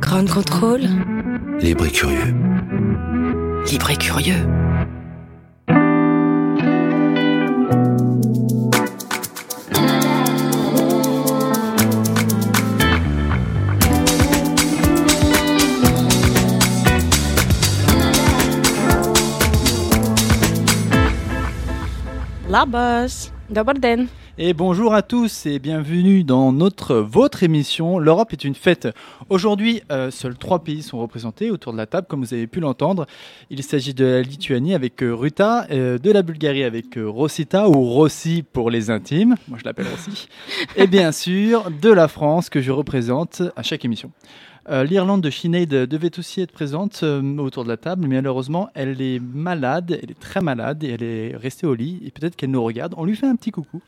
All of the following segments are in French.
Grand contrôle. Libre et curieux. Libre et curieux. Labas. Et bonjour à tous et bienvenue dans notre votre émission L'Europe est une fête. Aujourd'hui, euh, seuls trois pays sont représentés autour de la table, comme vous avez pu l'entendre. Il s'agit de la Lituanie avec euh, Ruta, euh, de la Bulgarie avec Rosita ou Rossi pour les intimes. Moi, je l'appelle Rossi. et bien sûr, de la France que je représente à chaque émission. Euh, L'Irlande de Sinead devait aussi être présente euh, autour de la table, mais malheureusement, elle est malade, elle est très malade et elle est restée au lit. Et peut-être qu'elle nous regarde. On lui fait un petit coucou.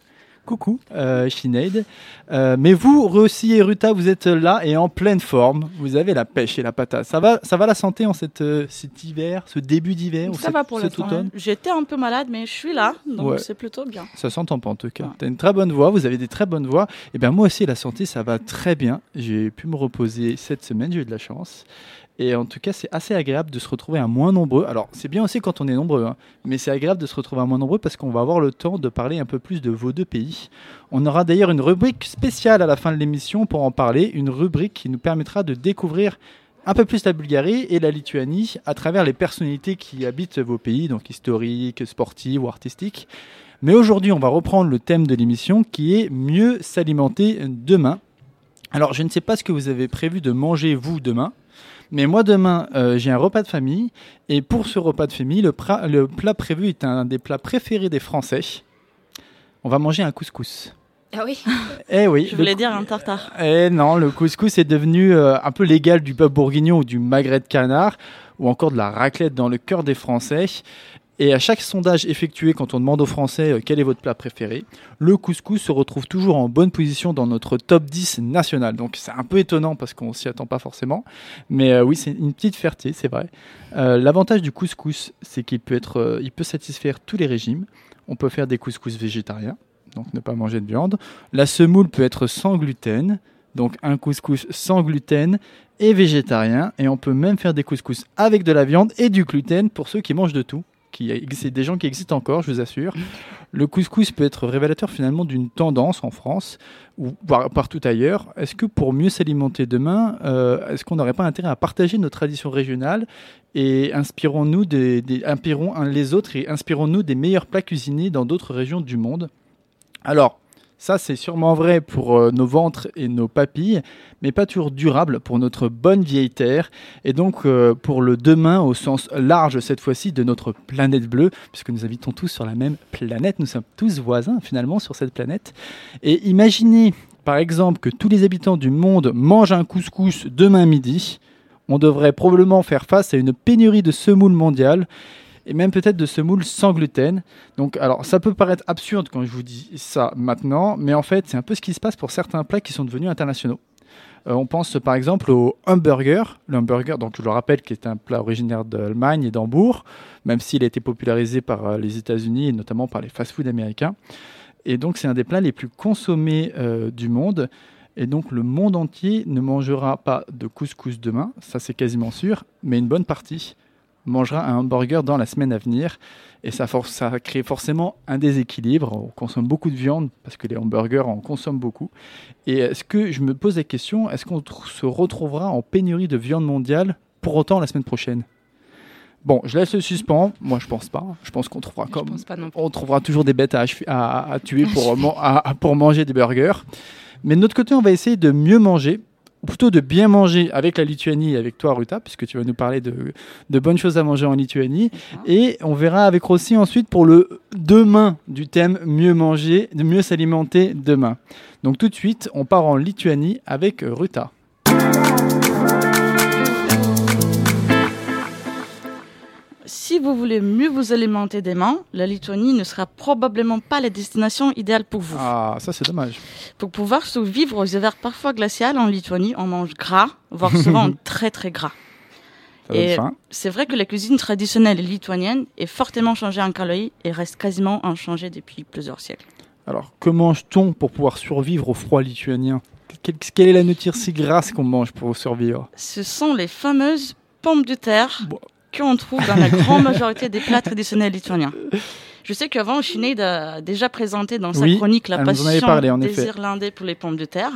Coucou, euh, Sinead. Euh, mais vous, Rossi et Ruta, vous êtes là et en pleine forme. Vous avez la pêche et la patate. Ça va, ça va la santé en cette, euh, cet hiver, ce début d'hiver Ça va pour cet automne hein. J'étais un peu malade, mais je suis là, donc Ouais. c'est plutôt bien. Ça s'entend pas en tout cas. Ouais. Tu as une très bonne voix, vous avez des très bonnes voix. Et bien moi aussi, la santé, ça va très bien. J'ai pu me reposer cette semaine, j'ai eu de la chance. Et en tout cas, c'est assez agréable de se retrouver à moins nombreux. Alors, c'est bien aussi quand on est nombreux, hein, mais c'est agréable de se retrouver à moins nombreux parce qu'on va avoir le temps de parler un peu plus de vos deux pays. On aura d'ailleurs une rubrique spéciale à la fin de l'émission pour en parler, une rubrique qui nous permettra de découvrir un peu plus la Bulgarie et la Lituanie à travers les personnalités qui habitent vos pays, donc historiques, sportives ou artistiques. Mais aujourd'hui, on va reprendre le thème de l'émission qui est mieux s'alimenter demain. Alors, je ne sais pas ce que vous avez prévu de manger vous demain, mais moi demain, euh, j'ai un repas de famille et pour ce repas de famille, le, pra- le plat prévu est un des plats préférés des Français. On va manger un couscous. Ah oui Eh oui. Je le voulais cou- dire un tartare. eh non, le couscous est devenu euh, un peu l'égal du peuple bourguignon ou du magret de canard, ou encore de la raclette dans le cœur des Français. Et à chaque sondage effectué, quand on demande aux Français euh, quel est votre plat préféré, le couscous se retrouve toujours en bonne position dans notre top 10 national. Donc c'est un peu étonnant parce qu'on s'y attend pas forcément. Mais euh, oui, c'est une petite fierté, c'est vrai. Euh, L'avantage du couscous, c'est qu'il peut, peut satisfaire tous les régimes. On peut faire des couscous végétariens, donc ne pas manger de viande. La semoule peut être sans gluten, donc un couscous sans gluten et végétarien. Et on peut même faire des couscous avec de la viande et du gluten pour ceux qui mangent de tout. C'est des gens qui existent encore, je vous assure. Le couscous peut être révélateur finalement d'une tendance en France ou par- partout ailleurs. Est-ce que pour mieux s'alimenter demain, euh, est-ce qu'on n'aurait pas intérêt à partager nos traditions régionales et inspirons-nous des, inspirons les autres et inspirons-nous des meilleurs plats cuisinés dans d'autres régions du monde? Alors, ça c'est sûrement vrai pour euh, nos ventres et nos papilles, mais pas toujours durable pour notre bonne vieille terre. Et donc euh, pour le demain au sens large cette fois-ci de notre planète bleue, puisque nous habitons tous sur la même planète, nous sommes tous voisins finalement sur cette planète. Et imaginez par exemple que tous les habitants du monde mangent un couscous demain midi, on devrait probablement faire face à une pénurie de semoule mondiale et même peut-être de semoule sans gluten. Donc, alors, ça peut paraître absurde quand je vous dis ça maintenant, mais en fait, c'est un peu ce qui se passe pour certains plats qui sont devenus internationaux. Euh, on pense par exemple au hamburger. Le hamburger, donc je le rappelle, qui est un plat originaire d'Allemagne et d'Hambourg, même s'il a été popularisé par euh, les États-Unis et notamment par les fast-food américains. Et donc, c'est un des plats les plus consommés euh, du monde. Et donc, le monde entier ne mangera pas de couscous demain, ça c'est quasiment sûr, mais une bonne partie mangera un hamburger dans la semaine à venir. Et ça, crée forcément un déséquilibre. On consomme beaucoup de viande parce que les hamburgers en consomment beaucoup. Et est-ce que je me pose la question, est-ce qu'on se retrouvera en pénurie de viande mondiale pour autant la semaine prochaine? Bon, je laisse le suspens. Moi, je pense pas. Je pense qu'on trouvera comme on trouvera toujours des bêtes à, achever- à- à tuer pour, man- à- à- pour manger des burgers. Mais de notre côté, on va essayer de mieux manger plutôt de bien manger avec la Lituanie et avec toi, Ruta, puisque tu vas nous parler de, de bonnes choses à manger en Lituanie. Et on verra avec Rossi ensuite pour le demain du thème mieux manger, de mieux s'alimenter demain. Donc tout de suite, on part en Lituanie avec Ruta. Si vous voulez mieux vous alimenter demain, la Lituanie ne sera probablement pas la destination idéale pour vous. Ah, ça c'est dommage. Pour pouvoir survivre aux hivers parfois glaciales en Lituanie, on mange gras, voire souvent très très gras. Ça Et c'est vrai que la cuisine traditionnelle lituanienne est fortement changée en calories et reste quasiment inchangée depuis plusieurs siècles. Alors, que mange-t-on pour pouvoir survivre au froid lituanien? Quelle, quelle est la nourriture si grasse qu'on mange pour survivre? Ce sont les fameuses pommes de terre Bon. Qu'on trouve dans la grande majorité des plats traditionnels lituaniens. Je sais qu'avant, Sinead a déjà présenté dans sa Oui, chronique la passion parlé, des effet. Irlandais pour les pommes de terre.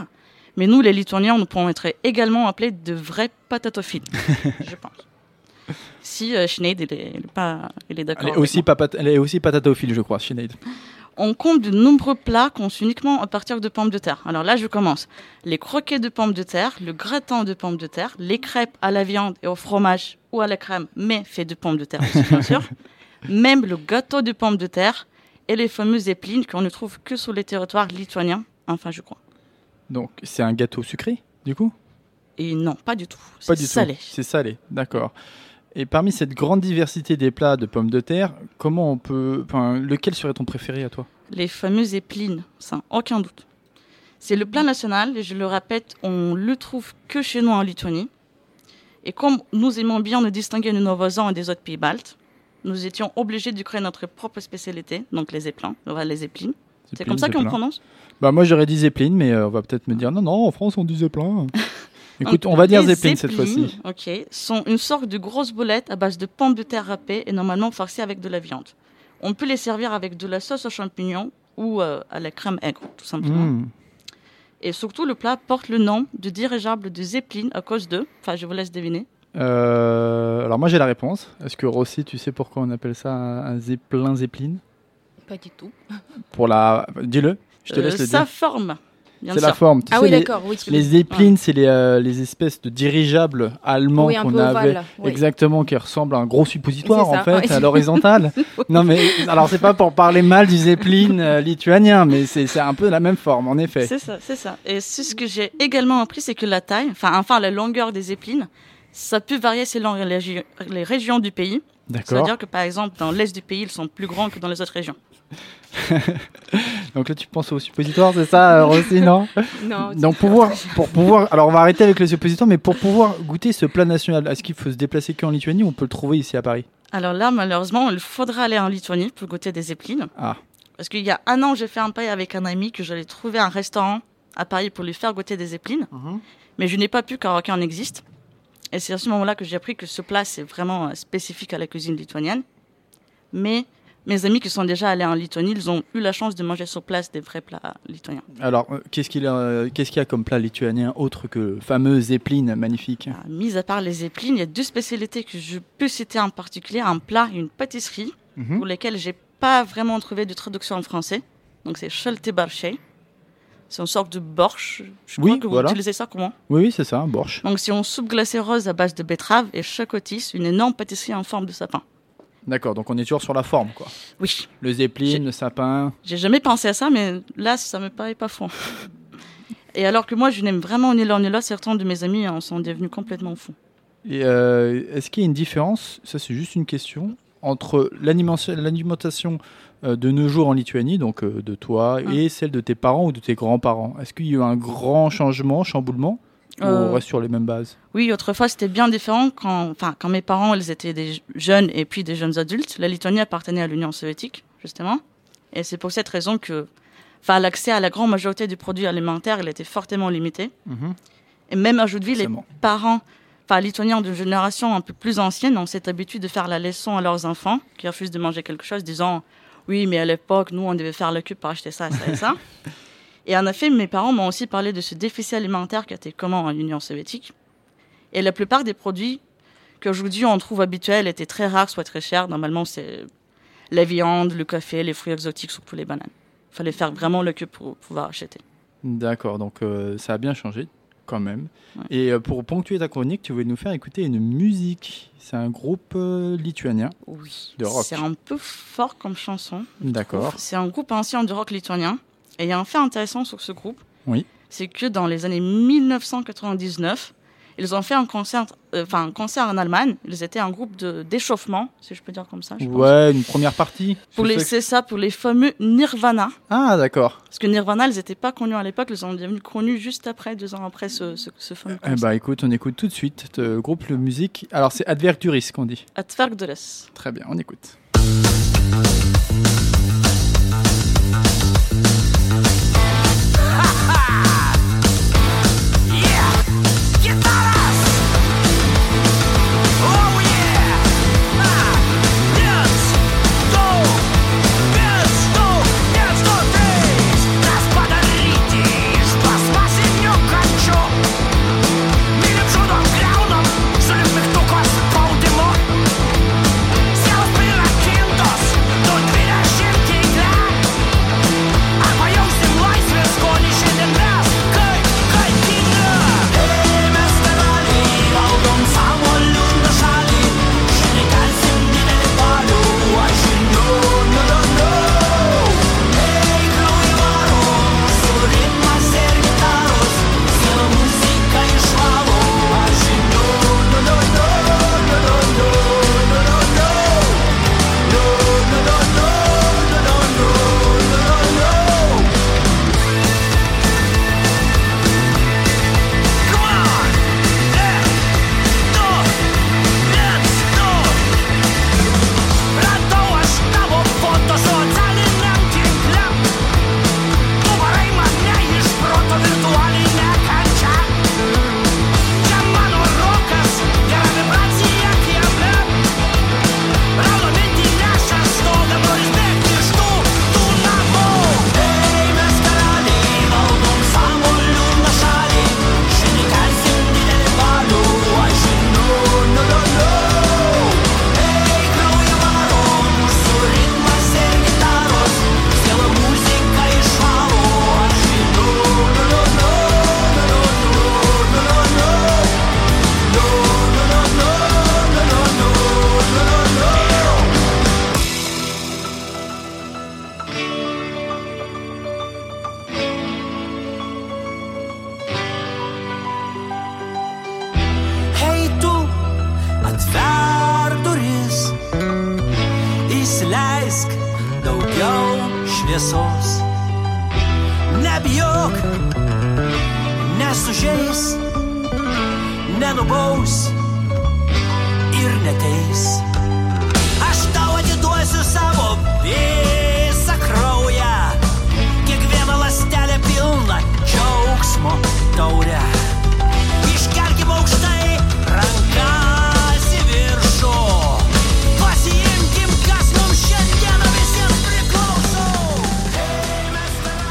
Mais nous, les Lituaniens, nous pourrons être également appelés de vrais patatophiles, je pense. Si euh, Sinead, il est, il est pas, il est d'accord. elle est, aussi elle est aussi patatophile, je crois, Sinead. On compte de nombreux plats conçus uniquement à partir de pommes de terre. Alors là, je commence. Les croquets de pommes de terre, le gratin de pommes de terre, les crêpes à la viande et au fromage ou à la crème, mais fait de pommes de terre aussi, bien sûr. Même le gâteau de pommes de terre et les fameuses épines qu'on ne trouve que sur les territoires lituaniens, enfin je crois. Donc, c'est un gâteau sucré, du coup? Et non, pas du tout. C'est salé. C'est salé, d'accord. Et parmi cette grande diversité des plats de pommes de terre, comment on peut, enfin, lequel serait ton préféré à toi? Les fameuses épines, sans aucun doute. C'est le plat national et je le répète, on le trouve que chez nous en Lituanie. Et comme nous aimons bien nous distinguer de nos voisins et des autres pays baltes, nous étions obligés de créer notre propre spécialité, donc les éplins, enfin, les épines. C'est comme ça qu'on prononce? Bah moi j'aurais dit Zeppelin, mais euh, on va peut-être me dire non non en France on dit Zeppelin. Écoute, on va dire Zeppelin cette fois-ci. Ok, sont une sorte de grosses boulettes à base de pommes de terre râpées et normalement farcies avec de la viande. On peut les servir avec de la sauce aux champignons ou euh, à la crème aigre, tout simplement. Mmh. Et surtout, le plat porte le nom de dirigeable de Zeppelin à cause de. Enfin, je vous laisse deviner. Euh, alors moi j'ai la réponse. Est-ce que Rossi, tu sais pourquoi on appelle ça un, Zeppelin Zeppelin? Pas du tout. Pour la, dis-le. Je te Euh, laisse le sa dire. forme, bien C'est la forme. Tu Ah sais, oui, les- d'accord, oui. Les Zeppelin, c'est les, euh, les espèces de dirigeables allemands Oui, qu'on avait. ovale, oui. Exactement, qui ressemblent à un gros suppositoire en fait, à l'horizontale. non mais alors c'est pas pour parler mal du Zeppelin euh, lituanien, mais c'est un peu la même forme en effet. C'est ça, c'est ça. Et ce que j'ai également appris, c'est que la taille, enfin, enfin, la longueur des épines, ça peut varier selon les, les régions du pays. D'accord. C'est-à-dire que, par exemple, dans l'est du pays, ils sont plus grands que dans les autres régions. Donc là tu penses au suppositoire, c'est ça euh, Rossi, non Non, Donc pouvoir, pour pouvoir, alors on va arrêter avec le suppositoire, mais pour pouvoir goûter ce plat national, est-ce qu'il faut se déplacer qu'en Lituanie ou on peut le trouver ici à Paris? Alors là, malheureusement, il faudra aller en Lituanie pour goûter des épines. Ah. Parce qu'il y a un an, j'ai fait un paille avec un ami que j'allais trouver un restaurant à Paris pour lui faire goûter des épines. Mais je n'ai pas pu car aucun existe. Et c'est à ce moment-là que j'ai appris que ce plat, c'est vraiment euh, spécifique à la cuisine lituanienne. Mais mes amis qui sont déjà allés en Lituanie, ils ont eu la chance de manger sur place des vrais plats lituaniens. Alors euh, qu'est-ce qu'il y, a- qu'est-ce qu'il y a comme plat lituanien autre que le fameux Zeppelin magnifique Ah, Mis à part les épines, il y a deux spécialités que je peux citer en particulier, un plat et une pâtisserie. Mhm. pour lesquels j'ai pas vraiment trouvé de traduction en français. Donc c'est Schaltebarché. C'est une sorte de borsch. Je Oui, crois que vous voilà. utilisez ça comment? Oui, oui, c'est ça, un borsch. Donc c'est une soupe glacée rose à base de betterave et chacotis, une énorme pâtisserie en forme de sapin. D'accord, donc on est toujours sur la forme, quoi. Oui, Le Zeppelin, le sapin. j'ai jamais pensé à ça, mais là ça me paraît pas fou. Et alors que moi je n'aime vraiment ni l'un ni l'autre, certains de mes amis en sont devenus complètement fous. Et euh, est-ce qu'il y a une différence, ça c'est juste une question, entre l'alimentation euh, de nos jours en Lituanie, donc euh, de toi, Mm. et celle de tes parents ou de tes grands-parents? Est-ce qu'il y a eu un grand changement, chamboulement? Ou Euh, on reste sur les mêmes bases Oui, autrefois c'était bien différent quand, quand mes parents ils étaient des jeunes et puis des jeunes adultes. La Lituanie appartenait à l'Union soviétique, justement. Et c'est pour cette raison que l'accès à la grande majorité du produit alimentaire il était fortement limité. Mhm. Et même aujourd'hui, les parents enfin, lituaniens d'une génération un peu plus ancienne ont cette habitude de faire la leçon à leurs enfants qui refusent de manger quelque chose, disant Oui, mais à l'époque, nous, on devait faire le cube pour acheter ça, ça et ça. Et en effet, mes parents m'ont aussi parlé de ce déficit alimentaire qui était commun en Union soviétique. Et la plupart des produits qu'aujourd'hui on trouve habituels étaient très rares, soit très chers. Normalement, c'est la viande, le café, les fruits exotiques, surtout les bananes. Il fallait faire vraiment le cube pour pouvoir acheter. D'accord, donc euh, ça a bien changé. Quand même. Ouais. Et euh, pour ponctuer ta chronique, tu voulais nous faire écouter une musique. C'est un groupe euh, lituanien. Oui. De rock. C'est un peu fort comme chanson. D'accord. C'est un groupe ancien du rock lituanien. Et il y a un fait intéressant sur ce groupe. Oui. C'est que dans les années 1999, ils ont fait un concert, euh, enfin un concert en Allemagne. Ils étaient un groupe de d'échauffement, si je peux dire comme ça. je pense. Ouais, une première partie. Pour les, c'est ça, pour les fameux Nirvana. Ah, d'accord. Parce que Nirvana, ils n'étaient pas connus à l'époque, ils sont devenus connus juste après, deux ans après ce, ce, ce fameux Eh concert. bah écoute, on écoute tout de suite le groupe le musique. Alors c'est Adverturis qu'on dit. Tvergdeles. Très bien, on écoute. Ah! Įsileisk daugiau šviesos. Nebijok, nesužeis, nenubaus ir neteis. Aš tau atiduosiu savo visą kraują, kiekvieną lastelę pilną džiaugsmo taurę.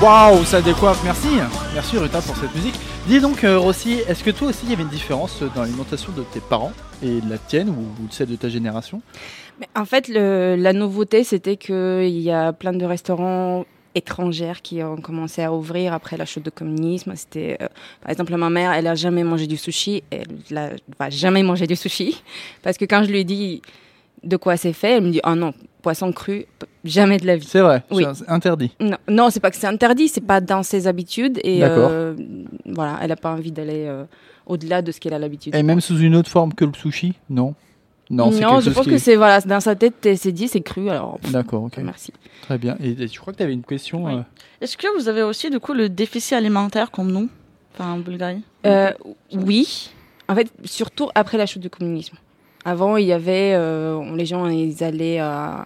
Waouh, ça décoiffe, merci. Merci Ruta pour cette musique. Dis donc euh, Rossi, est-ce que toi aussi il y avait une différence dans l'alimentation de tes parents et de la tienne ou, de celle de ta génération? Mais en fait, la nouveauté, c'était qu'il y a plein de restaurants étrangers qui ont commencé à ouvrir après la chute du communisme. C'était, euh, par exemple, ma mère, elle a jamais mangé du sushi. Elle n'a va jamais manger du sushi. Parce que quand je lui dis de quoi c'est fait, elle me dit, oh non, poisson cru, jamais de la vie. C'est vrai, Oui. c'est interdit. Non, non c'est pas que c'est interdit, c'est pas dans ses habitudes. Et D'accord. euh, voilà, elle n'a pas envie d'aller euh, au-delà de ce qu'elle a l'habitude. Et même sous une autre forme que le sushi Non? Non, c'est je pense qui que est- c'est voilà, dans sa tête, elle s'est dit c'est cru, alors D'accord, ok. merci. Très bien. Et, et je crois que tu avais une question. Oui. euh, Est-ce que vous avez aussi du coup le déficit alimentaire comme nous Enfin, en Bulgarie? Euh, oui, en fait, surtout après la chute du communisme. Avant, il y avait, euh, les gens, ils allaient à-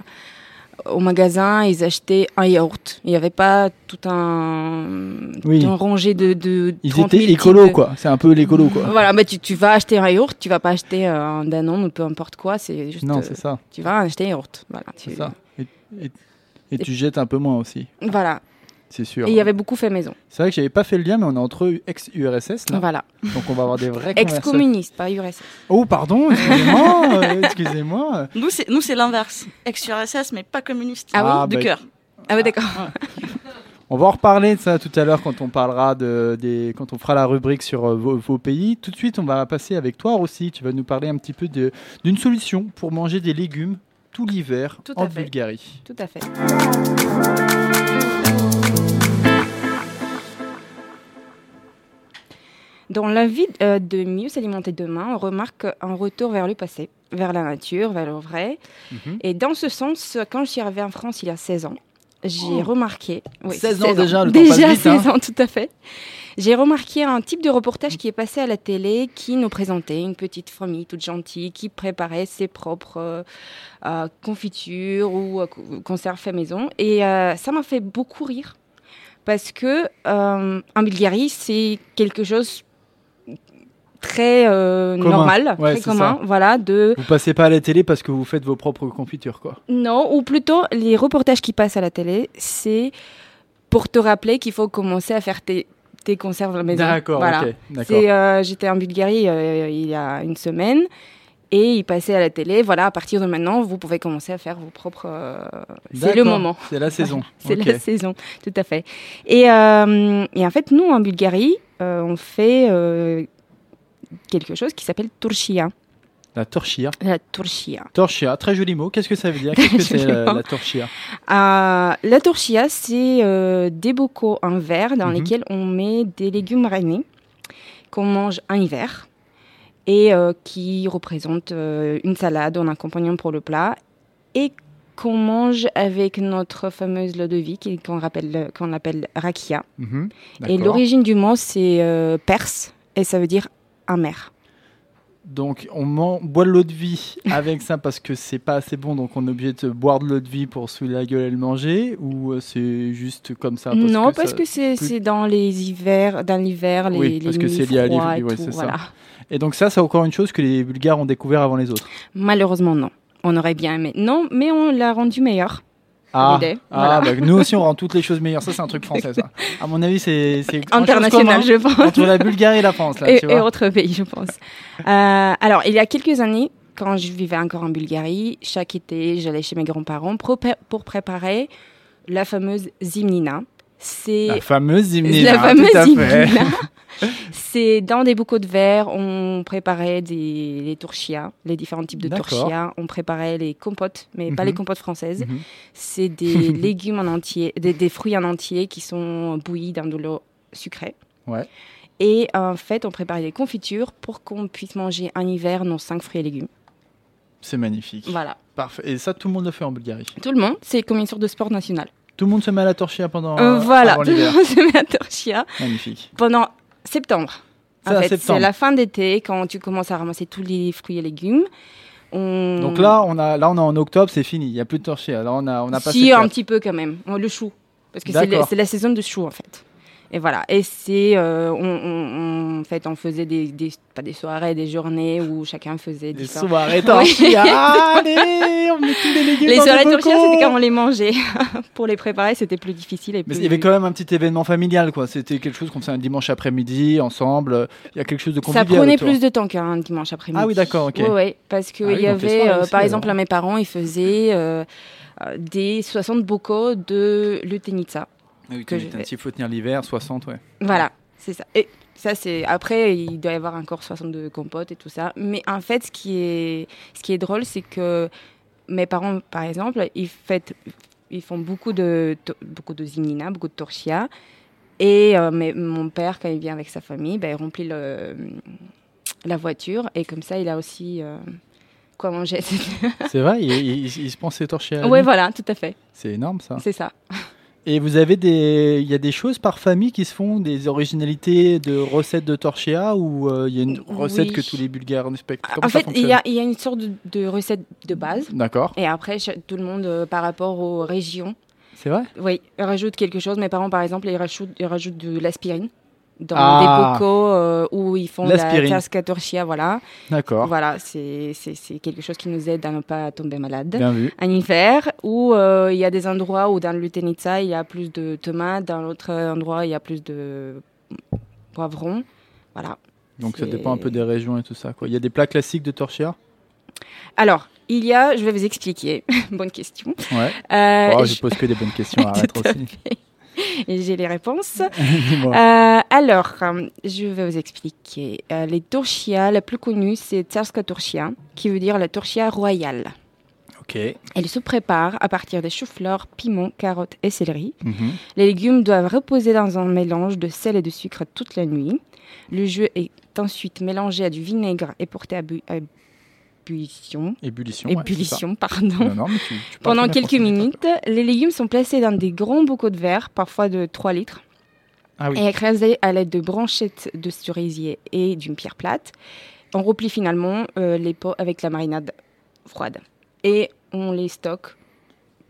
au magasin, ils achetaient un yaourt. Il n'y avait pas tout un, Oui. tout un rangée de, de Ils 30 étaient 000 écolos, types. quoi. C'est un peu l'écolo, quoi. Voilà, bah, tu, tu vas acheter un yaourt, tu vas pas acheter euh, un Danone ou peu importe quoi, c'est juste, Non, euh, c'est ça. tu vas acheter un yaourt. Voilà, tu- ça. Et, et- et tu jettes un peu moins aussi, Voilà. C'est sûr. Et il y avait beaucoup fait maison. C'est vrai que j'avais pas fait le lien, mais on est entre ex-URSS, là. Voilà. Donc on va avoir des conversations. Ex-communiste, pas URSS. Oh, pardon, excusez-moi. euh, excusez-moi. Nous, c'est, nous, c'est l'inverse. Ex-URSS, mais pas communiste. Ah oui Ah, De bah, cœur. Ah ouais, d'accord. On va en reparler de ça tout à l'heure quand on parlera de, des, quand on fera la rubrique sur euh, vos, vos pays. Tout de suite, on va passer avec toi aussi. Tu vas nous parler un petit peu de- d'une solution pour manger des légumes tout l'hiver Tout en fait. Bulgarie. Tout à fait. Dans la vie euh, de mieux s'alimenter demain, on remarque un retour vers le passé, vers la nature, vers le vrai. Mhm. Et dans ce sens, quand je suis arrivée en France il y a 16 ans, j'ai Oh. remarqué... oui, 16 ans déjà, le temps Déjà passe vite, hein. 16 ans, tout à fait. J'ai remarqué un type de reportage qui est passé à la télé qui nous présentait une petite famille toute gentille qui préparait ses propres euh, euh, confitures ou euh, co- conserves fait maison. Et euh, ça m'a fait beaucoup rire parce que en Bulgarie, c'est quelque chose très euh, normal, Ouais, très commun, ça. voilà, de Vous passez pas à la télé parce que vous faites vos propres confitures, quoi. non, ou plutôt les reportages qui passent à la télé, c'est pour te rappeler qu'il faut commencer à faire tes, tes conserves à la maison. D'accord, Voilà. euh, J'étais en Bulgarie euh, il y a une semaine et il passait à la télé. Voilà, à partir de maintenant, vous pouvez commencer à faire vos propres. euh, c'est le moment. C'est la saison. C'est la saison, tout à fait. Et, euh, et en fait, nous, en Bulgarie, euh, on fait quelque chose qui s'appelle turshia. La torchia. La turshia. Torchia, très joli mot. Qu'est-ce que ça veut dire Qu'est-ce que c'est la, la torchia Euh, la torchia, c'est euh, des bocaux en verre dans Mhm. lesquels on met des légumes marinés qu'on mange en hiver et euh, qui représentent une salade en accompagnant pour le plat et qu'on mange avec notre fameuse eau de vie qui- qu'on rappelle- qu'on appelle rakia. Mhm, Et l'origine du mot, c'est perse et ça veut dire amer. Donc, on boit de l'eau de vie avec ça parce que c'est pas assez bon, donc on est obligé de boire de l'eau de vie pour sous la gueule et le manger Ou euh, c'est juste comme ça non, que parce ça- que c'est plus- dans les hivers, dans l'hiver, les, Oui, parce les que c'est lié à l'hiver, et ouais, tout, c'est ça. voilà. Et donc, ça, c'est encore une chose que les Bulgares ont découvert avant les autres. Malheureusement, non. On aurait bien aimé. Non, mais on l'a rendu meilleur. Ah, ah voilà. bah, nous aussi, on rend toutes les choses meilleures. Ça, c'est un truc français, ça. À mon avis, c'est International, je pense. Entre la Bulgarie et la France, là, et, tu et autres pays, je pense. Euh, alors, il y a quelques années, quand je vivais encore en Bulgarie, chaque été, j'allais chez mes grands-parents pour, pré- pour préparer la fameuse zimnina. C'est La fameuse Zimnina, la fameuse tout à fait. zimnina. C'est dans des bocaux de verre, on préparait des, les tourchias, les différents types de D'accord. tourchias. On préparait les compotes, mais pas Mhm. les compotes françaises. Mhm. C'est des légumes en entier, des, des fruits en entier qui sont bouillis dans de l'eau sucrée. Ouais. Et en fait, on préparait des confitures pour qu'on puisse manger en hiver nos cinq fruits et légumes. C'est magnifique. Voilà. Parfait. Et ça, tout le monde le fait en Bulgarie? Tout le monde, c'est comme une sorte de sport national. Tout le monde se met à la torchia pendant Euh, voilà, avant tout le monde se met à torchia Magnifique. pendant septembre. C'est En à fait, septembre. c'est la fin d'été quand tu commences à ramasser tous les fruits et légumes. On... Donc là, on a, là, on est en octobre, c'est fini. Il n'y a plus de torchia. Là, on a, on a passé. si, un petit peu quand même. Le chou. Parce que c'est la, c'est la saison de chou, en fait. Et voilà. Et c'est. euh, on, on- on- en fait, on faisait des, des- Pas des soirées, des journées où chacun faisait différents. soirées torchia. Allez, on met tous les légumes Les dans soirées des bocaux. c'était quand on les mangeait. Pour les préparer, c'était plus difficile. Et Mais il y avait quand même un petit événement familial, quoi. C'était quelque chose qu'on faisait un dimanche après-midi, ensemble. Il y a quelque chose de Ça convivial. prenait autour. plus de temps qu'un dimanche après-midi. Ah oui, d'accord, ok. Oui, ouais, parce qu'il Ah oui, y avait, euh, aussi, par exemple, à mes parents, ils faisaient euh, des 60 bocaux de lutenitsa. Ah oui, que tu je m'étonnes, vais- S'il faut tenir l'hiver, 60, ouais. Voilà, c'est ça. Et ça, c'est après, il doit y avoir encore 62 compotes et tout ça. Mais en fait, ce qui est, ce qui est drôle, c'est que mes parents, par exemple, ils, fêtent, ils font beaucoup de, beaucoup de beaucoup de torchia. Et euh, mais mon père, quand il vient avec sa famille, ben, il remplit le, la voiture. Et comme ça, il a aussi euh, quoi manger. C'est vrai, il, il- il se pensait torchia. à Oui, voilà, tout à fait. C'est énorme, ça. C'est ça. Et vous avez des, il y a des choses par famille qui se font, des originalités de recettes de torchia ou euh, il y a une recette Oui. que tous les Bulgares respectent? Comment en fait, il y y a une sorte de, de recette de base. D'accord, Et après, tout le monde, euh, par rapport aux régions, c'est vrai? oui, rajoute quelque chose. Mes parents, par exemple, ils rajoutent, ils rajoutent de l'aspirine dans Ah. des bocaux euh, où ils font la L'aspirine. tasca torchia, voilà. D'accord, Voilà, c'est quelque chose qui nous aide à ne pas tomber malade. bien vu. En hiver, où euh, il y a des endroits où dans le Lutenitsa, il y a plus de tomates, dans l'autre endroit, il y a plus de poivrons. Voilà. Donc ça dépend un peu des régions et tout ça. Quoi. Il y a des plats classiques de torchia? Alors, il y a, je vais vous expliquer, bonne question. Ouais. Euh, Oh, je- je pose que des bonnes questions, arrête à aussi. et j'ai les réponses. Euh, alors, je vais vous expliquer. Euh, les torchia, la plus connue, c'est Tsarska torchia, qui veut dire la torchia royale. Ok. Elle se prépare à partir des choux-fleurs, piments, carottes et céleri. Mhm. Les légumes doivent reposer dans un mélange de sel et de sucre toute la nuit. Le jus est ensuite mélangé à du vinaigre et porté à, bu- à ébullition. Ébullition. pardon. Non, non, mais tu- tu parles Pendant quelques minutes, les légumes sont placés dans des grands bocaux de verre, parfois de 3 litres, Ah oui. et écrasés à l'aide de branchettes de cerisier et d'une pierre plate. On replie finalement euh, les pots avec la marinade froide. Et on les stocke.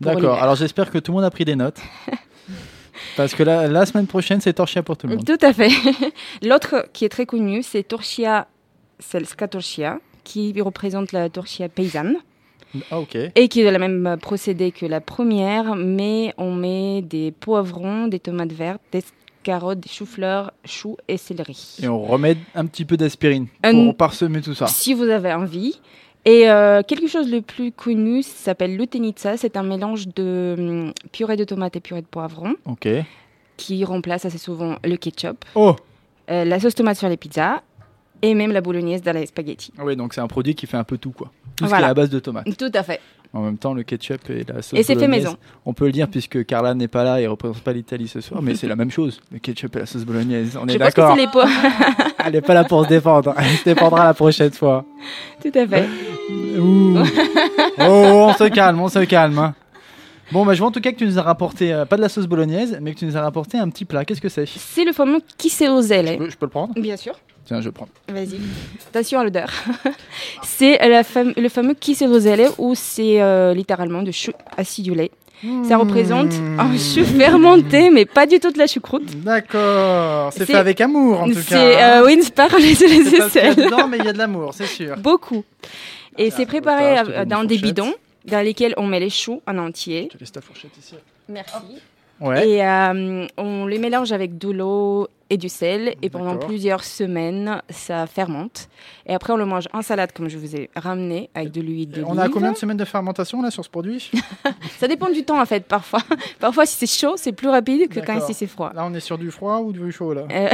D'accord. Alors j'espère que tout le monde a pris des notes. Parce que la, la semaine prochaine, c'est torchia pour tout le monde. Tout à fait. L'autre qui est très connu, c'est Torchia Selska Torchia, qui représente la torchia paysanne Ah ok. et qui est de la même procédé que la première, mais on met des poivrons, des tomates vertes, des carottes, des choux-fleurs, choux et céleri. Et on remet un petit peu d'aspirine Un- pour parsemer tout ça. Si vous avez envie. Et euh, quelque chose de plus connu s'appelle lutenitsa. C'est un mélange de hum, purée de tomates et purée de poivrons Ok. qui remplace assez souvent le ketchup, Oh euh, la sauce tomate sur les pizzas et même la bolognaise dans les spaghettis. Ah Oui, donc c'est un produit qui fait un peu tout quoi. Tout ce qui Voilà. est à base de tomates. Tout à fait. En même temps, le ketchup et la sauce Et c'est fait bolognaise, maison. On peut le dire puisque Carla n'est pas là et représente pas l'Italie ce soir, mais c'est la même chose. Le ketchup et la sauce bolognaise. On Je est d'accord. les. Elle n'est pas là pour se défendre. Elle se défendra la prochaine fois. Tout à fait. Ouh. oh, on se calme, on se calme. hein. Bon, bah, je vois en tout cas que tu nous as rapporté, euh, pas de la sauce bolognaise, mais que tu nous as rapporté un petit plat. Qu'est-ce que c'est? C'est le fameux kisseozele. peux, je peux le prendre? Bien sûr. Tiens, je prends. Vas-y. Attention à l'odeur. c'est fam- le fameux kisseozele où c'est euh, littéralement de chou acidulé. Ça représente un chou fermenté, mais pas du tout de la choucroute. D'accord, c'est fait avec amour en tout cas. C'est hein. euh, oui, c'est pas les aisselles. dedans, mais il y a de l'amour, c'est sûr. Beaucoup. Et Ah, c'est préparé dans des bidons dans lesquels on met les choux en entier. Je te laisse ta fourchette ici. Merci. Ouais. Et euh, on les mélange avec de l'eau et du sel. Et pendant plusieurs semaines, ça fermente. Et après, on le mange en salade, comme je vous ai ramené, avec de l'huile d'olive. on a combien de semaines de fermentation là sur ce produit Ça dépend du temps, en fait, parfois. parfois, si c'est chaud, c'est plus rapide que quand si c'est froid. Là, on est sur du froid ou du chaud là Euh,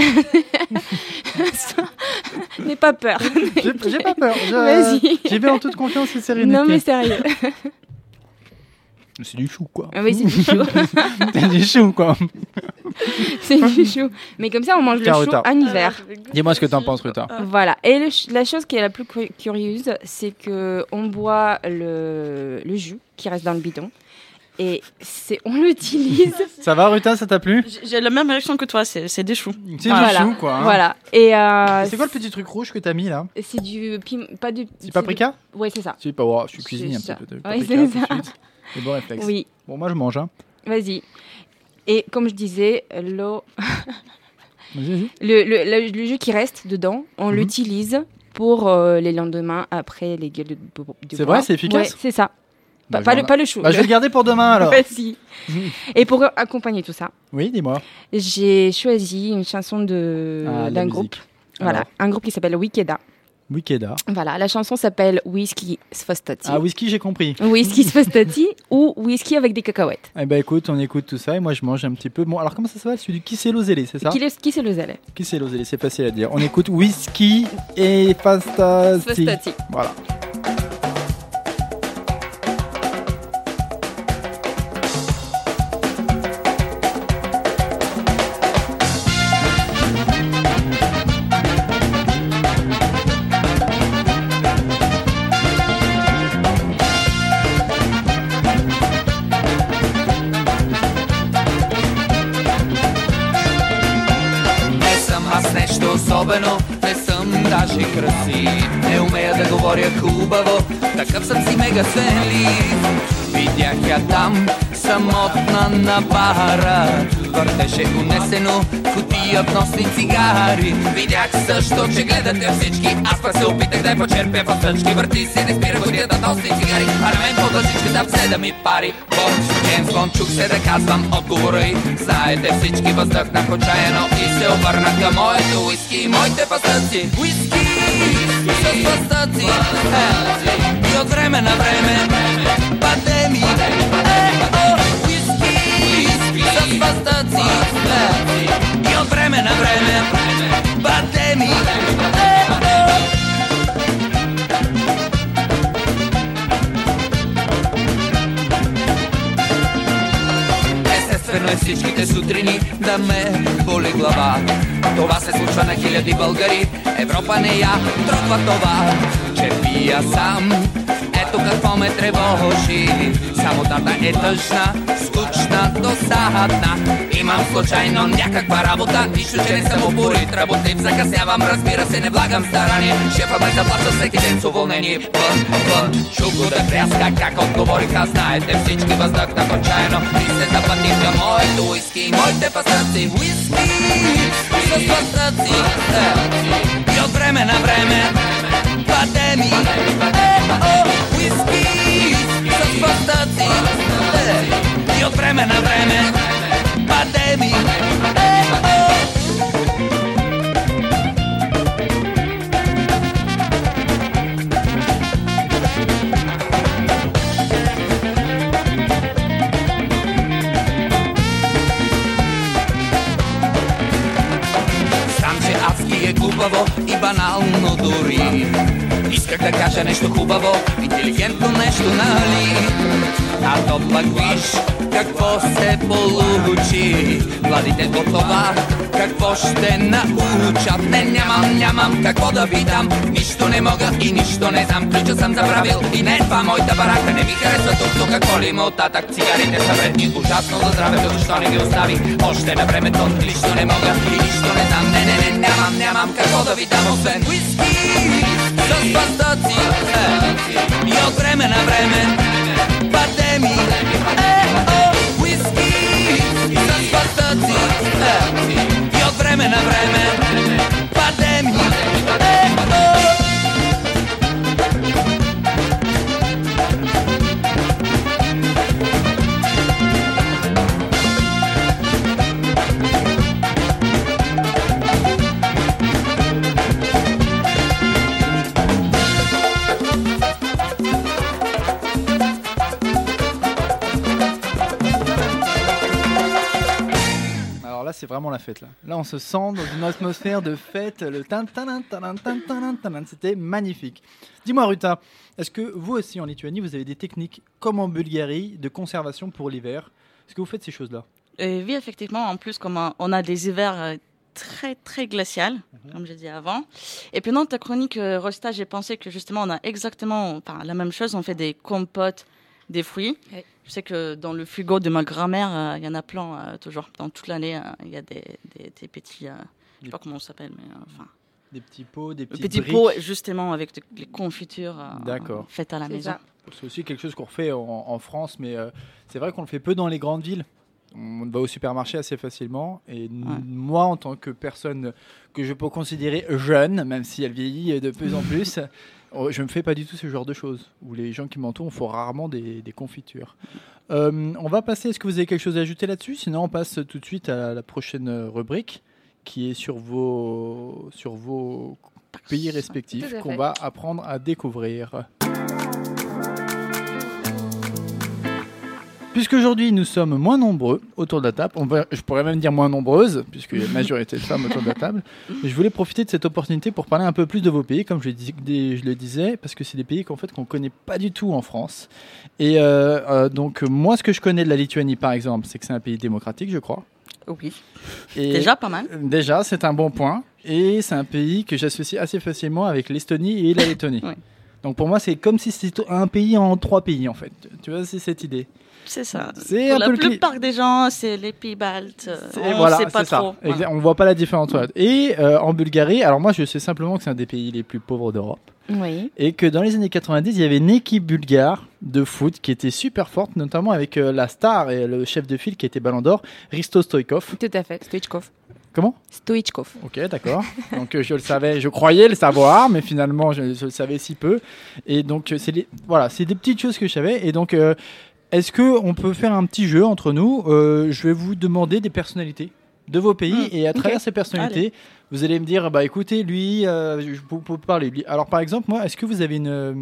N'aie pas peur. J'ai j'ai pas peur. J'y vais en toute confiance et sérénité. Non, mais sérieux. C'est du chou quoi. Ah oui, c'est du chou. C'est du chou quoi. c'est du chou. Mais comme ça, on mange le chou Ruta. en hiver. Dis-moi ce que t'en penses, Ruta. Voilà. Et le ch- la chose qui est la plus cu- curieuse, c'est que on boit le, le jus qui reste dans le bidon et c'est on l'utilise. Ça va, Ruta, ça t'a plu? J'ai- J'ai la même réaction que toi, c'est c'est des choux. C'est voilà. du chou quoi. hein. Voilà. Et euh, Et C'est quoi le petit truc rouge que t'as mis là? C'est du pim- pas du. C'est paprika? Oui, c'est ça. Si, pas ouais, je suis C'est cuisinier un ça. petit peu. de Ouais, paprika, c'est tout de ça. suite. C'est bon réflexe. Oui. Bon, moi je mange. Hein. Vas-y. Et comme je disais, l'eau, le, le, le- le jus qui reste dedans, on Mhm. l'utilise pour euh, les lendemains après les gueules de, de C'est vrai, c'est efficace Ouais, c'est ça. Bah, Pas, vais le, pas le chou. Bah, je vais le garder pour demain alors. Et pour accompagner tout ça, Oui, dis-moi. j'ai choisi une chanson de Ah, d'un groupe. Voilà, Alors. un groupe qui s'appelle Wikeda. Wikeda. Voilà, la chanson s'appelle Whisky Sfostati. Ah, whisky, j'ai compris. Whisky Sfostati ou whisky avec des cacahuètes. Eh ben écoute, on écoute tout ça et moi je mange un petit peu. Bon, alors comment ça s'appelle? Celui du Kiselo Zélé, c'est ça? Le zèle Kiselo Zélé, c'est facile à dire. On écoute whisky et pasta. Sfostati. Voilà. Самотна на бара. Въртеше унесено кутия вносни цигари. Видях също, че гледате всички. Аз пък се опитах да я почерпя в съчки Върти се, не спира кутията носи цигари. А на мен по-дължичката взе да ми пари. Бонд, Джеймс Бонд, чух се да казвам отговора й Знаете всички, въздъхнах отчаяно И се обърнах към моето уиски. И моите пастъци Уиски с пастъци е, И от време на време. Пандемии Е, о, уиски с spostati Io vreme na vreme Pandemi eh, oh. Естествено е всичките сутрини да ме боли глава. Това се случва на хиляди българи. Европа не я трогва това Че пия сам Ето какво ме тревожи Самотата е тъжна, скучна, досадна Имам случайно някаква работа Нищо, че не съм упорит работив Закъснявам, разбира се, не влагам старание Шефа ме заплаща всеки ден с уволнение Вън, вън, чух го да тряска Как отговориха, знаете всички Въздъхнах отчаяно И се запътих към моето уиски Моите пастъци Уиски с пастъци е, И от време на време е, о, Уиски infestati eh, Io vreme vreme pandemi. I banalno durim. Исках да кажа нещо хубаво, интелигентно нещо, нали? А то пък виж какво се получи. Младите до това какво ще научат. Не, нямам, нямам какво да ви дам Нищо не мога и нищо не знам. Ключа съм забравил. И не е това моята барака. Не ми харесва тук, тук. Какво ли има оттатък Цигарите са вредни, ужасно за здравето Защо не ги остави? Още на времето Нищо не мога и нищо не знам. Не, не, не, нямам, нямам какво да ви дам Освен уиски Sono spastozzi, eh. Io creme na vreme fatemi, eh oh Whisky Sono spastozzi, eh. Io creme na vreme fatemi, eh oh c'est vraiment la fête. Là, là on se sent dans une atmosphère de fête. Le. C'était magnifique. Dis-moi, Ruta, est-ce que vous aussi en Lituanie, vous avez des techniques comme en Bulgarie de conservation pour l'hiver? Est-ce que vous faites ces choses-là? Et oui, effectivement, en plus, comme euh, on a des hivers euh, très, très glaciales, comme j'ai dit avant. Et puis, dans ta chronique, euh, Rosta, j'ai pensé que justement, on a exactement enfin, la même chose. On fait des compotes, des fruits. Oui. Je sais que dans le frigo de ma grand-mère, euh, il y en a plein, euh, toujours. Dans toute l'année, euh, il y a des, des, des petits. euh, je sais pas comment on s'appelle, mais euh, enfin. Des petits pots, des petits, petit briques pot, justement, avec de- les confitures euh, faites à la maison. C'est aussi quelque chose qu'on refait en, en France, mais euh, c'est vrai qu'on le fait peu dans les grandes villes. On va au supermarché assez facilement. Et Ouais. moi, en tant que personne que je peux considérer jeune, même si elle vieillit de plus en plus, je ne fais pas du tout ce genre de choses. Où les gens qui m'entourent font rarement des, des confitures. Euh, on va passer. Est-ce que vous avez quelque chose à ajouter là-dessus? Sinon, on passe tout de suite à la prochaine rubrique qui est sur vos, sur vos pays respectifs qu'on va apprendre à découvrir. Puisqu'aujourd'hui nous sommes moins nombreux autour de la table, on je pourrais même dire moins nombreuses, puisqu'il y a une majorité de femmes autour de la table, je voulais profiter de cette opportunité pour parler un peu plus de vos pays, comme je, le dis- je le disais, parce que c'est des pays qu'en fait qu'on connaît pas du tout en France. Et euh, euh, donc moi ce que je connais de la Lituanie par exemple, c'est que c'est un pays démocratique je crois. Oui. Et Déjà pas mal. Déjà, c'est un bon point. Et c'est un pays que j'associe assez facilement avec l'Estonie et la Lettonie. Donc pour moi, c'est comme si c'était un pays en trois pays, en fait. Tu vois, c'est cette idée. C'est ça. C'est Pour un la peu le plupart des gens, c'est les pays baltes. C'est- On voilà, sait pas trop. Voilà. On voit pas la différence. Et euh, en Bulgarie, alors moi, je sais simplement que c'est un des pays les plus pauvres d'Europe. Oui. Et que dans les années 90, il y avait une équipe bulgare de foot qui était super forte, notamment avec euh, la star et le chef de file qui était Ballon d'Or, Risto Stoikov. Tout à fait. Stoichkov. Comment? Stoichkov. Ok, d'accord. Donc euh, je le savais, je croyais le savoir, mais finalement je, je le savais si peu. Et donc c'est les- voilà, c'est des petites choses que je savais. Et donc euh, est-ce que on peut faire un petit jeu entre nous Euh, Je vais vous demander des personnalités de vos pays Mm, et à travers ces personnalités, vous allez me dire bah écoutez lui, euh, je vous peux parler lui. Alors par exemple moi, est-ce que vous avez une euh,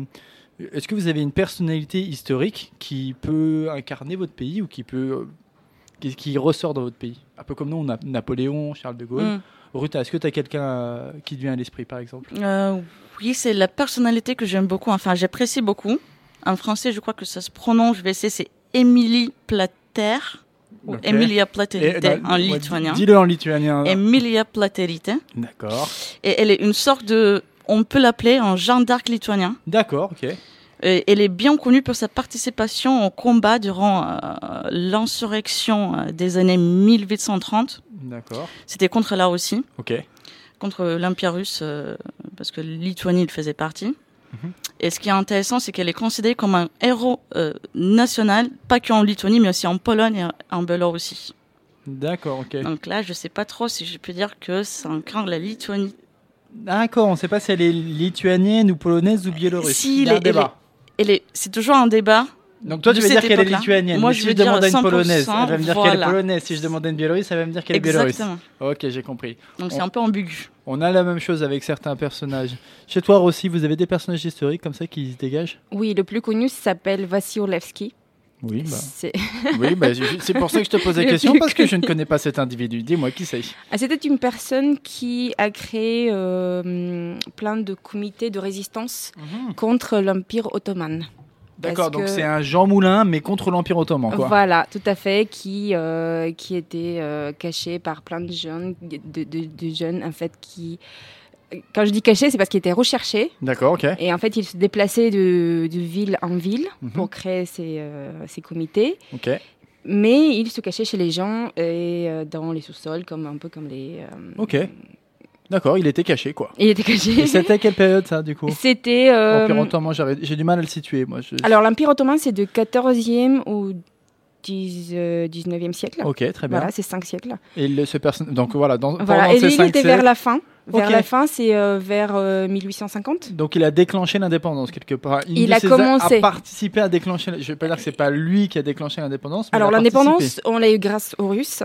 est-ce que vous avez une personnalité historique qui peut incarner votre pays ou qui peut euh, qui, qui ressort dans votre pays? Un peu comme nous, on a Napoléon, Charles de Gaulle. Mm. Ruta, est-ce que tu as quelqu'un qui te vient à l'esprit, par exemple? Euh, oui, c'est la personnalité que j'aime beaucoup. Enfin, j'apprécie beaucoup. En français, je crois que ça se prononce, je vais essayer, c'est Émilie Plater. Ou. Emilia Platerite euh, en ouais, lituanien. Dis-le en lituanien. Emilia Platerite. D'accord. Et elle est une sorte de. On peut l'appeler un Jeanne d'Arc lituanien. D'accord, ok. Et elle est bien connue pour sa participation au combat durant euh, l'insurrection euh, des années 1830. D'accord. C'était contre la Russie, Ok. contre l'Empire russe, euh, parce que Lituanie il faisait partie. Et ce qui est intéressant, c'est qu'elle est considérée comme un héros euh, national, pas qu'en Lituanie, mais aussi en Pologne et en Biélorussie. D'accord, ok. Donc là, je sais pas trop si je peux dire que ça incarne la Lituanie. D'accord, on ne sait pas si elle est lituanienne ou polonaise ou biélorusse. Si, Il y a un débat. C'est toujours un débat. Donc toi, tu veux dire qu'elle est lituanienne. Moi, mais je si je demande à une 100%, polonaise, elle va me dire qu'elle est polonaise. Si je demande à une biélorusse, elle va me dire qu'elle est biélorusse. Ok, j'ai compris. Donc c'est On- un peu ambigu. On a la même chose avec certains personnages. Chez toi, Rossi, vous avez des personnages historiques comme ça qui se dégagent? Oui, le plus connu s'appelle. Oui, bah, C'est- oui bah, je- c'est pour ça que je te pose la question, parce que je ne connais pas cet individu. Dis-moi, qui c'est? Ah, C'était une personne qui a créé euh, plein de comités de résistance contre l'Empire ottoman. D'accord, donc que- c'est un Jean Moulin, mais contre l'Empire ottoman, quoi. Voilà, tout à fait, qui, euh, qui était euh, caché par plein de jeunes, de, de- de jeunes en fait qui... Quand je dis caché, c'est parce qu'il était recherché. D'accord, ok. Et en fait, il se déplaçait de, de ville en ville Mhm. pour créer ces, euh, ces comités. Ok. Mais il se cachait chez les gens et euh, dans les sous-sols, comme un peu comme les. euh, Ok. D'accord, il était caché, quoi. Il était caché. Et c'était à quelle période, ça, du coup? C'était. euh, Empire ottoman, j'ai du mal à le situer, moi. je- alors, l'Empire ottoman, c'est de 14e au 10, euh, 19e siècle. Ok, très bien. Voilà, c'est 5 siècles. Et le- ce person... Donc voilà, dans, Voilà. pendant Et ces lui, il était siècles- vers la fin. Vers la fin, c'est euh, vers euh, 1850. Donc il a déclenché l'indépendance quelque part. Une Il de a commencé. A participé à déclencher. Je vais pas dire que c'est pas lui qui a déclenché l'indépendance. mais Alors, il a l'indépendance, participé. on l'a eu grâce aux Russes.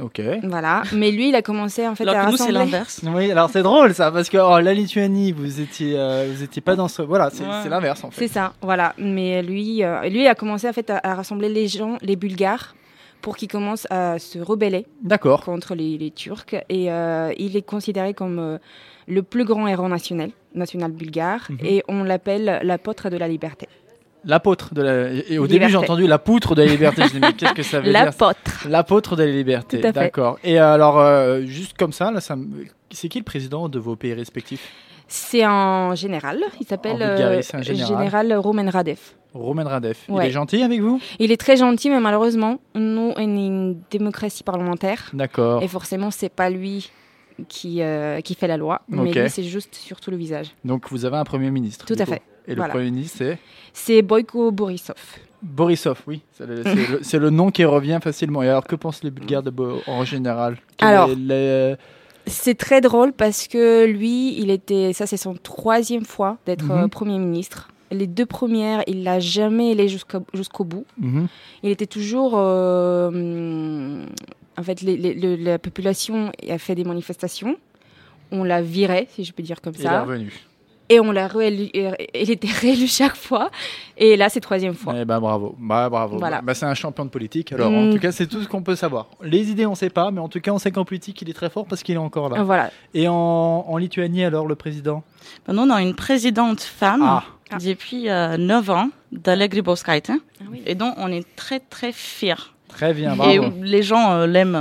Ok. Voilà. Mais lui, il a commencé en fait Alors à que nous, c'est rassembler. l'inverse. Oui, alors c'est drôle ça parce que oh, la Lituanie, vous étiez, euh, vous étiez pas dans ce. Voilà, c'est Ouais. l'inverse en fait. C'est ça, voilà. Mais lui, euh, lui a commencé en fait à, à rassembler les gens, les Bulgares, pour qu'ils commencent à se rebeller D'accord. contre les, les Turcs. Et euh, il est considéré comme euh, le plus grand héros national, national bulgare, Mhm. et on l'appelle l'apôtre de la liberté. L'apôtre de la. Et au Liberté. début j'ai entendu la poutre de la liberté. Je me dis mais qu'est-ce que ça veut dire L'apôtre. L'apôtre de la liberté. D'accord. Et alors euh, juste comme ça, là, ça me- c'est qui le président de vos pays respectifs? C'est un général, il s'appelle euh, un général. Roman Radev. Roman Radev. Il est gentil avec vous? Il est très gentil, mais malheureusement, nous, on est une démocratie parlementaire. D'accord. Et forcément, c'est pas lui qui, euh, qui fait la loi, mais c'est juste surtout le visage. Donc vous avez un premier ministre. Tout à coup. fait. Et le premier ministre c'est C'est Boyko Borisov. Borisov, oui. C'est le, nom qui revient facilement. Et alors, que pensent les Bulgares de Bo- en général? Quel Alors, le- C'est très drôle parce que lui, il était, ça c'est son troisième fois d'être Mhm. euh, Premier ministre. Les deux premières, il l'a jamais allé jusqu'au bout. Mhm. Il était toujours... euh, en fait, les- les- le- la population a fait des manifestations. On l'a viré, si je peux dire comme Il est ça. revenu. Et on l'a réélu. Il était réélu chaque fois. Et là, c'est troisième fois. Eh ben, bravo. Bah, bravo. Voilà. Bah, c'est un champion de politique. Alors, Mm. en tout cas, c'est tout ce qu'on peut savoir. Les idées, on sait pas, mais en tout cas, on sait qu'en politique, il est très fort parce qu'il est encore là. Voilà. Et en, en Lituanie, alors, le président? Ben, nous, on a une présidente femme Ah, Ah. depuis euh, 9 ans, Dalia Grybauskaite, oui. et dont on est très très fiers. très bien, Et bravo. les gens euh, l'aiment,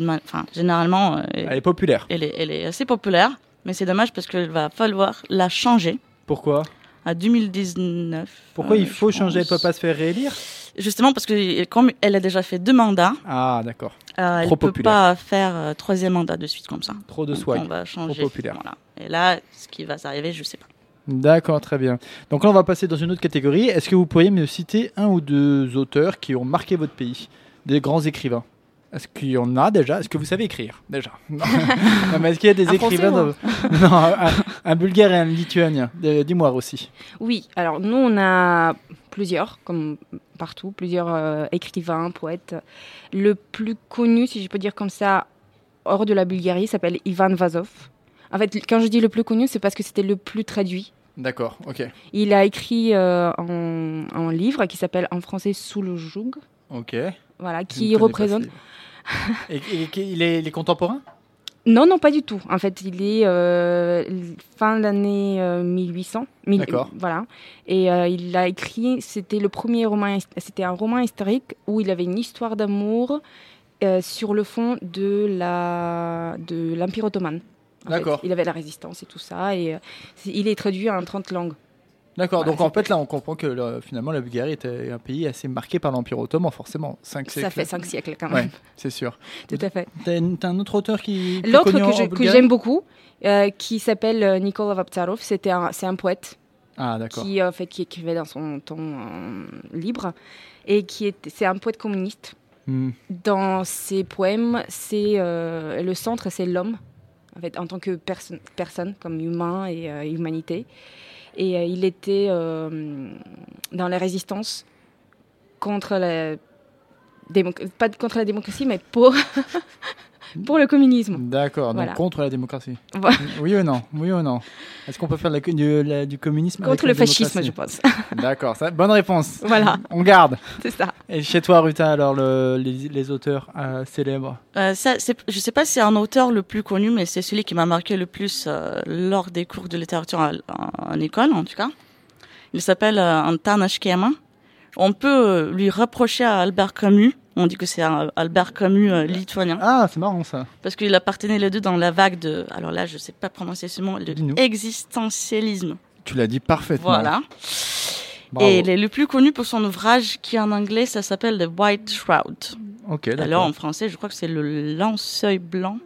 euh, enfin, généralement, euh, Elle est populaire. elle, est, elle est assez populaire, mais c'est dommage parce qu'il va falloir la changer Pourquoi? À 2019. Pourquoi euh, il faut je changer Elle pense. peut pas se faire réélire? Justement parce que comme elle a déjà fait deux mandats, Ah, d'accord. euh, elle Trop ne peut populaire. pas faire euh, troisième mandat de suite comme ça. Trop de swag. On va changer. populaire. Voilà. Et là, ce qui va s'arriver, je sais pas. D'accord, très bien. Donc là, on va passer dans une autre catégorie. Est-ce que vous pourriez me citer un ou deux auteurs qui ont marqué votre pays? Des grands écrivains Est-ce qu'il y en a déjà? Est-ce que vous savez écrire? Déjà Non, Non, mais est-ce qu'il y a des Un écrivains Non, un, un bulgare et un lituanien. Euh, Dis-moi aussi. Oui, alors nous, on a plusieurs, comme partout, plusieurs euh, écrivains, poètes. Le plus connu, si je peux dire comme ça, hors de la Bulgarie, s'appelle Ivan Vazov. En fait, quand je dis le plus connu, c'est parce que c'était le plus traduit. D'accord, ok. Il a écrit euh, un, un livre qui s'appelle en français Sous le joug. Ok. voilà, qui représente. Et, et- et- il, est, il est contemporain? Non, non, pas du tout. En fait, il est euh, fin de l'année euh, 1800. mille- D'accord. Voilà. Et euh, il a écrit, c'était le premier roman, c'était un roman historique où il avait une histoire d'amour euh, sur le fond de la de l'Empire ottoman. D'accord. Il avait la résistance et tout ça. Et il est traduit en 30 langues. D'accord, Voilà, donc en fait là on comprend que le- finalement la Bulgarie était un pays assez marqué par l'Empire ottoman, forcément. Cinq Ça siècles. fait 5 siècles quand Ouais, même. c'est sûr. Tout à fait. T'as un autre auteur qui. L'autre que j'aime beaucoup, euh, qui s'appelle euh, Nicola Vaptsarov, c'était un, c'est un poète Ah d'accord. qui, euh, fait, qui écrivait dans son temps euh, libre et qui est, c'est un poète communiste. Hmm. Dans ses poèmes, c'est euh, le centre, c'est l'homme, en fait, en tant que perso- personne, comme humain et euh, humanité. Et euh, il était euh, dans la résistance contre la pas contre la démocratie, mais pour pour le communisme. D'accord, donc Voilà. contre la démocratie. Oui ou non Oui ou non Est-ce qu'on peut faire la- du, la- du communisme avec Contre la le fascisme, je pense. D'accord, ça- bonne réponse. Voilà. On garde. c'est ça. Et chez toi, Ruta, alors le- les, les auteurs euh, célèbres Euh, ça, c'est- je sais pas si c'est un auteur le plus connu, mais c'est celui qui m'a marqué le plus euh, lors des cours de littérature en, en- en école, en tout cas. Il s'appelle euh, Antan Ashkema. On peut lui reprocher à Albert Camus. On dit que c'est un Albert Camus euh, lituanien. Ah, c'est marrant ça. Parce qu'il appartenait les deux dans la vague de. Alors là, je sais pas prononcer ce mot, Dis-nous. de existentialisme. Tu l'as dit parfaitement. Voilà. Bravo. Et il est le plus connu pour son ouvrage qui en anglais, ça s'appelle The White Shroud. Ok, Alors en français, je crois que c'est le lanceuil blanc,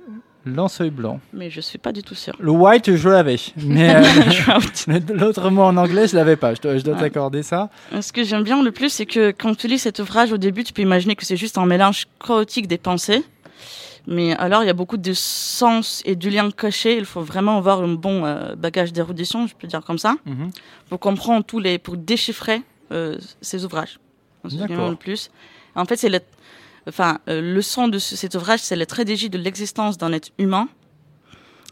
Lanceuil blanc. mais je suis pas du tout sûre. Le white, je l'avais. Mais euh, l'autre mot en anglais, je l'avais pas. Je dois, Ouais. t'accorder ça. Ce que j'aime bien le plus, c'est que quand tu lis cet ouvrage, au début, tu peux imaginer que c'est juste un mélange chaotique des pensées. Mais alors, il y a beaucoup de sens et du lien caché. Il faut vraiment avoir un bon euh, bagage d'érudition, je peux dire comme ça, Mhm. pour comprendre tous les, pour déchiffrer euh, ces ouvrages. C'est le plus. En fait, c'est le, enfin, euh, le son de ce- cet ouvrage, c'est la tragédie de l'existence d'un être humain.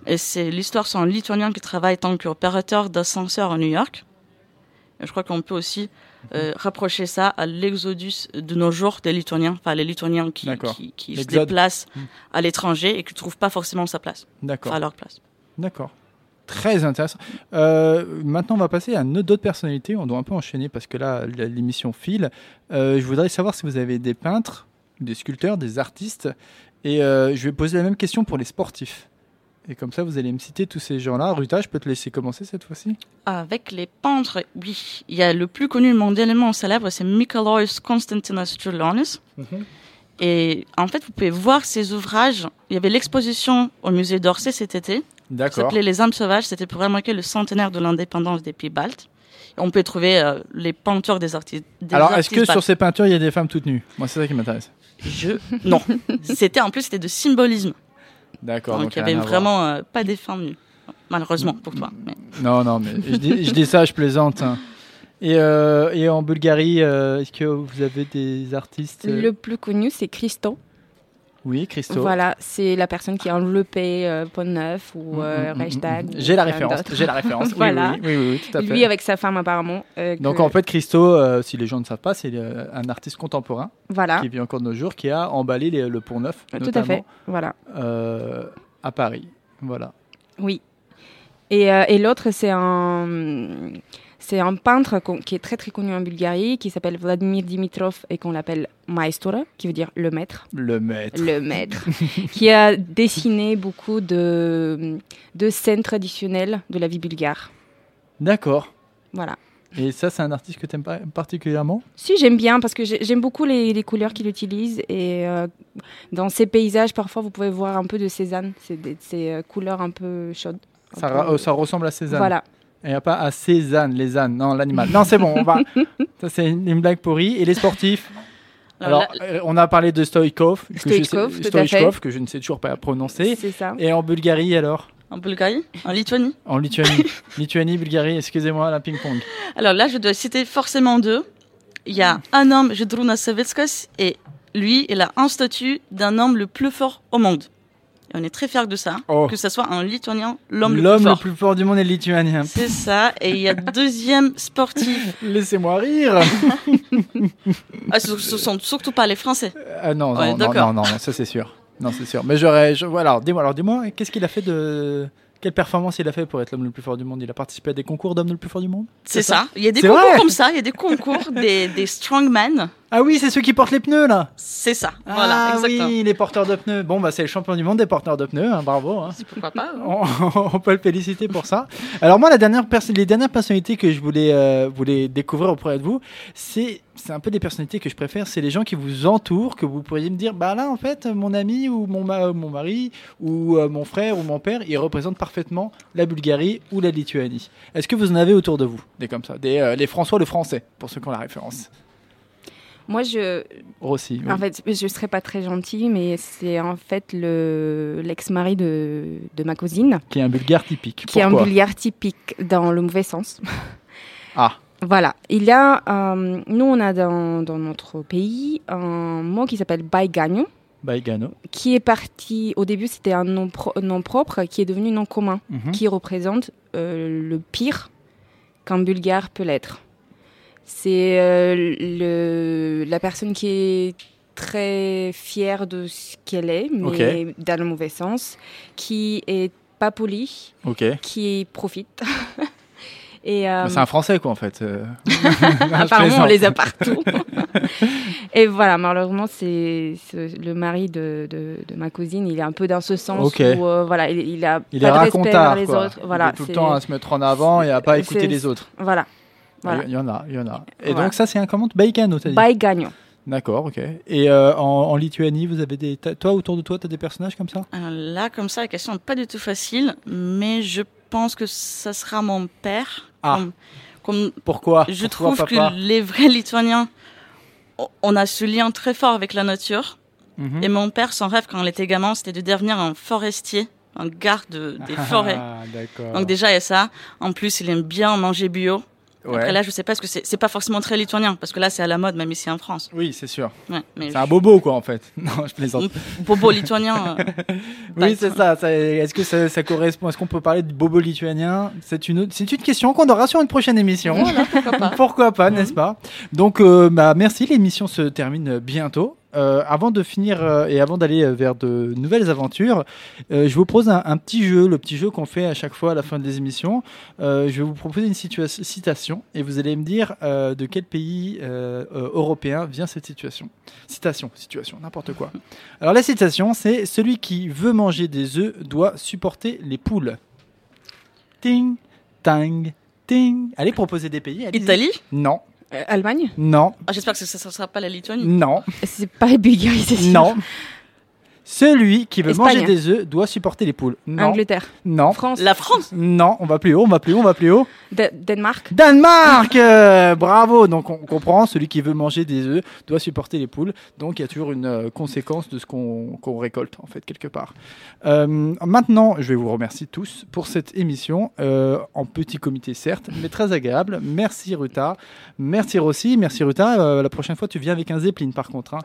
Et c'est l'histoire sur un Lituanien qui travaille en tant qu'opérateur d'ascenseur à New York. Et je crois qu'on peut aussi euh, rapprocher ça à l'exodus de nos jours des Lituaniens, enfin les Lituaniens qui, D'accord. qui, qui se déplacent Mm. à l'étranger et qui ne trouvent pas forcément sa place, D'accord. enfin leur place. D'accord. Très intéressant. Euh, maintenant, on va passer à d'autres personnalités. On doit un peu enchaîner parce que là, l'émission file. Euh, je voudrais savoir si vous avez des peintres, des sculpteurs, des artistes. Et euh, je vais poser la même question pour les sportifs. Et comme ça, vous allez me citer tous ces gens-là. Ruta, je peux te laisser commencer cette fois-ci? Avec les peintres, oui, il y a le plus connu mondialement célèbre, c'est Mikalojis Konstantinas Čiurlionis. Et en fait, vous pouvez voir ses ouvrages. Il y avait l'exposition au musée d'Orsay cet été. Ça D'accord. s'appelait Les âmes sauvages. C'était pour marquer le centenaire de l'indépendance des pays baltes. On peut trouver euh, les peintures des artistes. des Alors, est-ce que sur ces peintures, il y a des femmes toutes nues? Moi, c'est ça qui m'intéresse. Je non. c'était en plus c'était de symbolisme. D'accord. Donc il y avait vraiment euh, pas des nues. Malheureusement pour toi. mais- Non, non, mais je dis, je dis ça, je plaisante. hein. Et, euh, et en Bulgarie, euh, est-ce que vous avez des artistes euh, Le plus connu, c'est Christo. Oui, Christo. Voilà, c'est la personne qui a enveloppé euh, Pont Neuf ou euh, Mm, mm, Reichstag. mm. ou J'ai la référence. J'ai la référence. Oui, Voilà. Oui, oui, oui, oui, tout à fait. Lui avec sa femme apparemment. euh, Donc que- en fait, Christo, euh, si les gens ne savent pas, c'est euh, un artiste contemporain voilà, qui vit encore de nos jours, qui a emballé les- le Pont Neuf, tout à fait. Voilà, euh, à Paris. Voilà. oui. Et, euh, et l'autre, c'est un, c'est un peintre qui est très très connu en Bulgarie, qui s'appelle Vladimir Dimitrov et qu'on l'appelle Maestora, qui veut dire le maître. Le maître. Le maître, qui a dessiné beaucoup de, de scènes traditionnelles de la vie bulgare. D'accord. Voilà. Et ça, c'est un artiste que tu aimes particulièrement? Si, j'aime bien parce que j'ai- j'aime beaucoup les, les couleurs qu'il utilise et euh, dans ces paysages, parfois, vous pouvez voir un peu de Cézanne, c'est ces euh, couleurs un peu chaudes. ça, peu- euh, ça ressemble à Cézanne. Voilà. Il n'y a pas à Cézanne, les ânes. Non, l'animal. non, c'est bon, on va. Ça, c'est une, une blague pourrie. Et les sportifs? Alors, euh, on a parlé de Stoïkov, que je sais- fait. que je ne sais toujours pas prononcer. C'est ça. Et en Bulgarie, alors? En Bulgarie, en Lituanie. En Lituanie. Lituanie, Bulgarie, excusez-moi, la ping-pong. Alors là, je dois citer forcément deux. Il y a un homme, Jedruna Savitskas, et lui, il a un statut d'un homme le plus fort au monde. On est très fiers de ça. Oh. Que ce soit un Lituanien, l'homme le plus L'homme le fort. plus fort du monde est lituanien. C'est ça. Et il y a deuxième sportif. Laissez-moi rire. Ah, ce, ce sont surtout pas les Français. Ah non, non, Ouais, non, non, non, ça c'est sûr. Non, c'est sûr. Mais j'aurais. je- voilà, dis-moi, alors dis-moi, qu'est-ce qu'il a fait de. Quelle performance il a fait pour être l'homme le plus fort du monde? Il a participé à des concours d'homme le plus fort du monde? C'est ça. Il y a des concours comme ça. Il y a des concours des, des strongmen. Ah oui, c'est ceux qui portent les pneus là C'est ça. Voilà, Ah exactement. oui, les porteurs de pneus. Bon, bah c'est le champion du monde des porteurs de pneus, hein, bravo. hein. Pourquoi pas hein. On, on peut le féliciter pour ça. Alors moi, la dernière les dernières personnalités que je voulais, euh, voulais découvrir auprès de vous, c'est c'est un peu des personnalités que je préfère. C'est les gens qui vous entourent, que vous pourriez me dire, bah là, en fait, mon ami ou mon, ma- mon mari ou euh, mon frère ou mon père, ils représentent parfaitement la Bulgarie ou la Lituanie. Est-ce que vous en avez autour de vous Des comme ça, des, euh, les François le français, pour ceux qui ont la référence? Moi, je, Rossi. oui. en fait, je serais pas très gentille, mais c'est en fait le l'ex-mari de, de ma cousine, Qui est un bulgare typique. qui est un bulgare typique dans le mauvais sens. Ah, Voilà, il y a, euh, nous on a dans, dans notre pays un mot qui s'appelle baigano, Baigano. qui est parti, au début c'était un nom, pro- nom propre, qui est devenu nom commun, Mhm. qui représente euh, le pire qu'un bulgare peut l'être. C'est euh, la personne qui est très fière de ce qu'elle est, mais dans le mauvais sens, qui est pas polie, qui profite. Et, euh, C'est un français, quoi, en fait. euh. Apparemment, on les a partout. et voilà, malheureusement, c'est le mari de, de, de ma cousine. Il est un peu dans ce sens où euh, voilà, il, il a Il pas est de respect vers les quoi. autres. Il est tout le temps à se mettre en avant et à pas écouter les autres. Voilà. Il y en a, il y en a. Et Voilà. donc ça, c'est un comment Baïgano, t'as dit? Gagnant. D'accord, ok. Et euh, en, en Lituanie, vous avez des... Toi, autour de toi, tu as des personnages comme ça? Alors là, comme ça, la question n'est pas du tout facile, mais je pense que ça sera mon père. Ah. Comme, comme Pourquoi? je Pourquoi, trouve papa? que les vrais Lituaniens, on- a ce lien très fort avec la nature. Mhm. Et mon père, son rêve quand il était gamin, c'était de devenir un forestier, un garde des forêts. Ah, d'accord. Donc déjà, il y a ça. En plus, il aime bien manger bio. Ouais. Après là, je sais pas, parce que c'est pas forcément très lituanien, parce que là, c'est à la mode, même ici en France. Oui, c'est sûr. Ouais, C'est un bobo, quoi, en fait. Non, je plaisante. bobo lituanien. euh, Oui, c'est ça. ça- Est-ce que ça, ça correspond Est-ce qu'on peut parler de bobo lituanien? C'est une, autre- c'est une question qu'on aura sur une prochaine émission. pourquoi pas. Pourquoi pas, n'est-ce pas? Donc, euh, bah, merci. L'émission se termine bientôt. Euh, avant de finir euh, et avant d'aller euh, vers de nouvelles aventures, je vous propose un, un petit jeu, le petit jeu qu'on fait à chaque fois à la fin des émissions. Je vais vous proposer une citation et vous allez me dire de quel pays européen vient cette situation. Citation, situation, n'importe quoi. Alors la citation, c'est celui qui veut manger des œufs doit supporter les poules. Ting, tang, ting. Allez, proposer des pays. allez-y. Italie? Non, Allemagne? Non, Ah, J'espère que ça ne sera pas la Lituanie. non, C'est pas la Bulgarie, c'est sûr. non. Celui qui veut Espagne. manger des œufs doit supporter les poules. Non, Angleterre. non, France. La France non. On va plus haut, on va plus haut, on va plus haut. Da- Danemark. Danemark euh, Bravo Donc on comprend, celui qui veut manger des œufs doit supporter les poules. Donc il y a toujours une euh, conséquence de ce qu'on qu'on récolte, en fait, quelque part. Euh, maintenant, je vais vous remercier tous pour cette émission, euh, en petit comité certes, mais très agréable. Merci Ruta, merci Rossi, merci Ruta. Euh, la prochaine fois, tu viens avec un Zeppelin par contre. hein.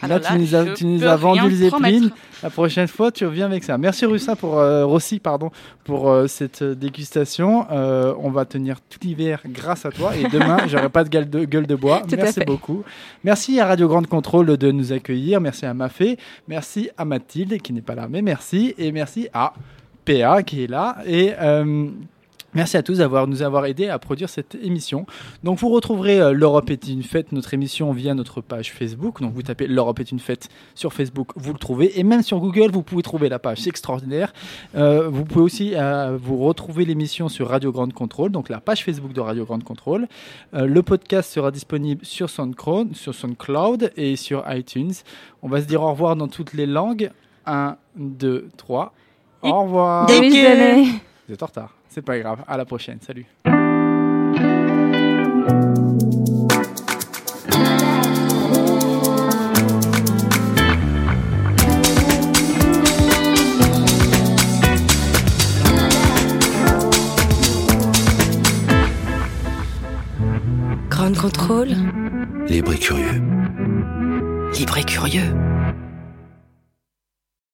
Alors Là, tu nous as, je tu nous as vendu le Zeppelin. La prochaine fois, tu reviens avec ça. Merci Russa pour euh, Rossi, pardon, pour euh, cette euh, dégustation. Euh, on va tenir tout l'hiver grâce à toi. Et demain, j'aurai pas de gueule de, gueule de bois. Tout Merci beaucoup. Merci à Radio Grande Contrôle de nous accueillir. Merci à Mafé. Merci à Mathilde qui n'est pas là, mais merci. Et merci à PA qui est là. Et Merci à tous d'avoir nous avoir aidé à produire cette émission. Donc vous retrouverez euh, L'Europe est une fête, notre émission via notre page Facebook. Donc vous tapez L'Europe est une fête sur Facebook, vous le trouvez. Et même sur Google, vous pouvez trouver la page. C'est extraordinaire. Euh, vous pouvez aussi euh, vous retrouver l'émission sur Radio Grande Contrôle, donc la page Facebook de Radio Grande Contrôle. Euh, le podcast sera disponible sur SoundCloud, sur SoundCloud et sur iTunes. On va se dire au revoir dans toutes les langues. 1, 2, 3. Au revoir. Vous êtes en retard. C'est pas grave. À la prochaine. Salut. Grand contrôle. Libre et curieux. Libre et curieux.